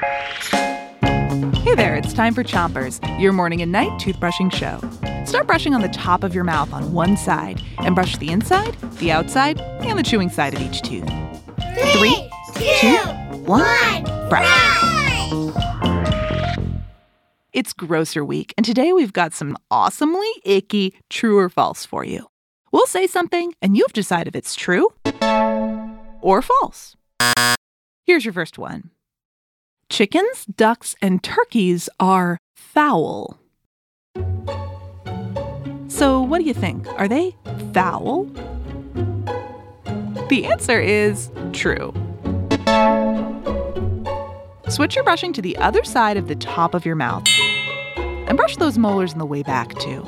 Hey there, it's time for Chompers, your morning and night toothbrushing show. Start brushing on the top of your mouth on one side and brush the inside, the outside, and the chewing side of each tooth. Three, two, one, brush. It's Grosser Week, and today we've got some awesomely icky true or false for you. We'll say something, and you have to decide if it's true or false. Here's your first one Chickens, ducks, and turkeys are foul. So, what do you think? Are they foul? The answer is true. Switch your brushing to the other side of the top of your mouth and brush those molars on the way back, too.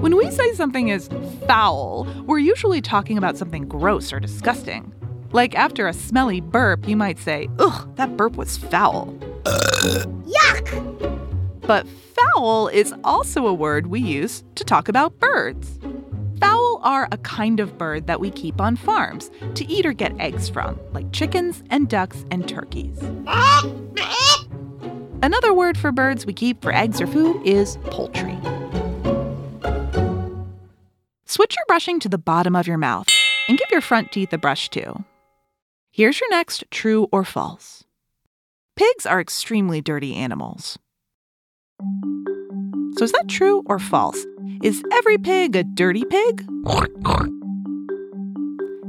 When we say something is foul, we're usually talking about something gross or disgusting. Like after a smelly burp, you might say, Ugh, that burp was foul. Yuck! But fowl is also a word we use to talk about birds. Fowl are a kind of bird that we keep on farms to eat or get eggs from, like chickens and ducks and turkeys. Another word for birds we keep for eggs or food is poultry. Switch your brushing to the bottom of your mouth and give your front teeth a brush too. Here's your next true or false. Pigs are extremely dirty animals. So is that true or false? Is every pig a dirty pig?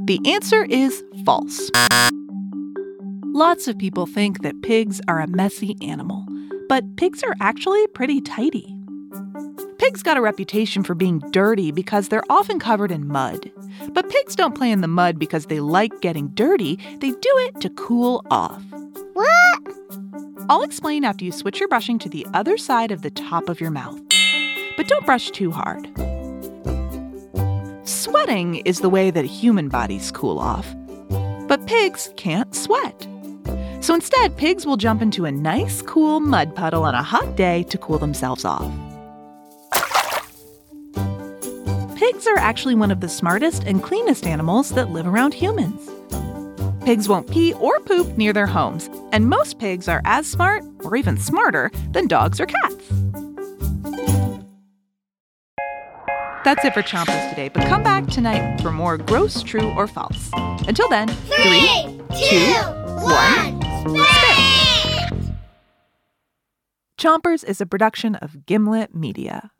The answer is false. Lots of people think that pigs are a messy animal, but pigs are actually pretty tidy. Pigs got a reputation for being dirty because they're often covered in mud. But pigs don't play in the mud because they like getting dirty, they do it to cool off. What? I'll explain after you switch your brushing to the other side of the top of your mouth. But don't brush too hard. Sweating is the way that human bodies cool off. But pigs can't sweat. So instead, pigs will jump into a nice, cool mud puddle on a hot day to cool themselves off. Pigs are actually one of the smartest and cleanest animals that live around humans. Pigs won't pee or poop near their homes, and most pigs are as smart, or even smarter, than dogs or cats. That's it for Chompers today, but come back tonight for more gross, true, or false. Until then, Three, two, one, spit! Chompers is a production of Gimlet Media.